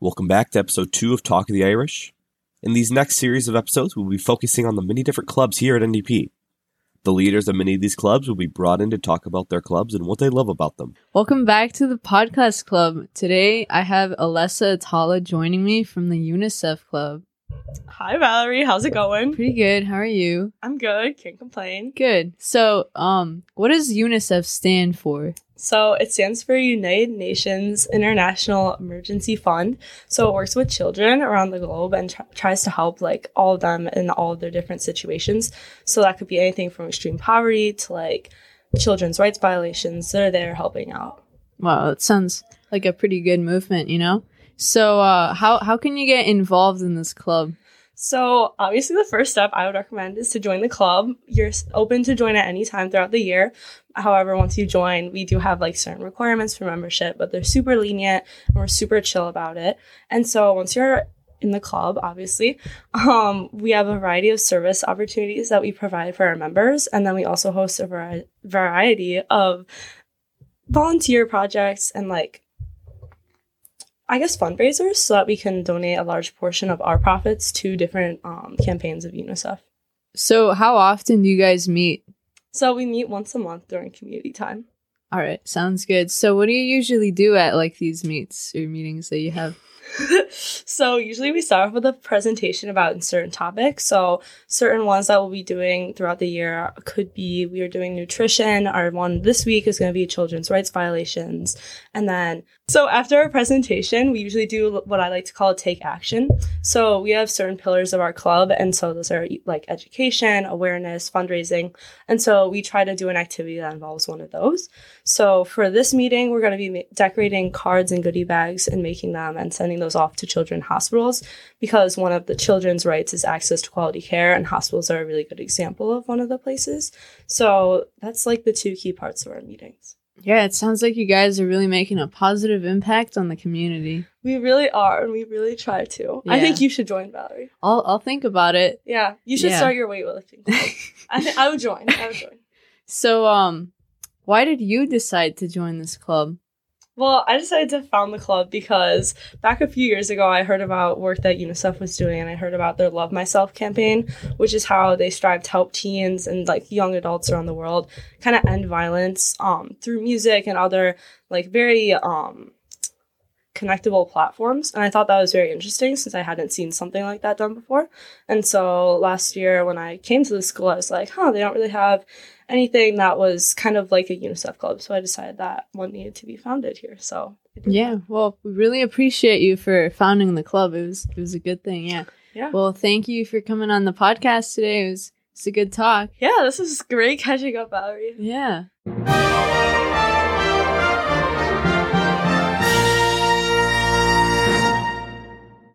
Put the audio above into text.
Welcome back to episode two of Talk of the Irish. In these next series of episodes, we'll be focusing on the many different clubs here at NDP. The leaders of many of these clubs will be brought in to talk about their clubs and what they love about them. Welcome back to the podcast club. Today I have Alessa Atala joining me from the UNICEF club. Hi Valerie, how's it going? Pretty good. How are you? I'm good, can't complain. Good. So, um, what does UNICEF stand for? So it stands for United Nations International Emergency Fund. So it works with children around the globe and tr- tries to help like all of them in all of their different situations. So that could be anything from extreme poverty to like children's rights violations. They're there helping out. Wow, it sounds like a pretty good movement, you know? So, uh, how, how can you get involved in this club? So obviously the first step I would recommend is to join the club. You're open to join at any time throughout the year. However, once you join, we do have like certain requirements for membership, but they're super lenient and we're super chill about it. And so once you're in the club, obviously, um, we have a variety of service opportunities that we provide for our members. And then we also host a vari- variety of volunteer projects and like I guess fundraisers so that we can donate a large portion of our profits to different um, campaigns of UNICEF. So, how often do you guys meet? So we meet once a month during community time. All right, sounds good. So, what do you usually do at like these meets or meetings that you have? so usually we start off with a presentation about certain topics. So certain ones that we'll be doing throughout the year could be we are doing nutrition. Our one this week is going to be children's rights violations. And then so after our presentation, we usually do what I like to call take action. So we have certain pillars of our club and so those are like education, awareness, fundraising. And so we try to do an activity that involves one of those. So for this meeting, we're going to be decorating cards and goodie bags and making them and sending those off to children hospitals because one of the children's rights is access to quality care and hospitals are a really good example of one of the places. So that's like the two key parts of our meetings. Yeah, it sounds like you guys are really making a positive impact on the community. We really are and we really try to. I think you should join Valerie. I'll I'll think about it. Yeah, you should Yeah. start your weightlifting. I think I would join. I would join. So, um, why did you decide to join this club? Well, I decided to found the club because back a few years ago, I heard about work that UNICEF was doing, and I heard about their Love Myself campaign, which is how they strive to help teens and like young adults around the world kind of end violence um, through music and other like very um, connectable platforms. And I thought that was very interesting since I hadn't seen something like that done before. And so last year, when I came to the school, I was like, huh, they don't really have anything that was kind of like a UNICEF club. So I decided that one needed to be founded here. So Yeah, that. well, we really appreciate you for founding the club. It was it was a good thing. Yeah. Yeah. Well, thank you for coming on the podcast today. It was it's a good talk. Yeah, this is great catching up, Valerie. Yeah.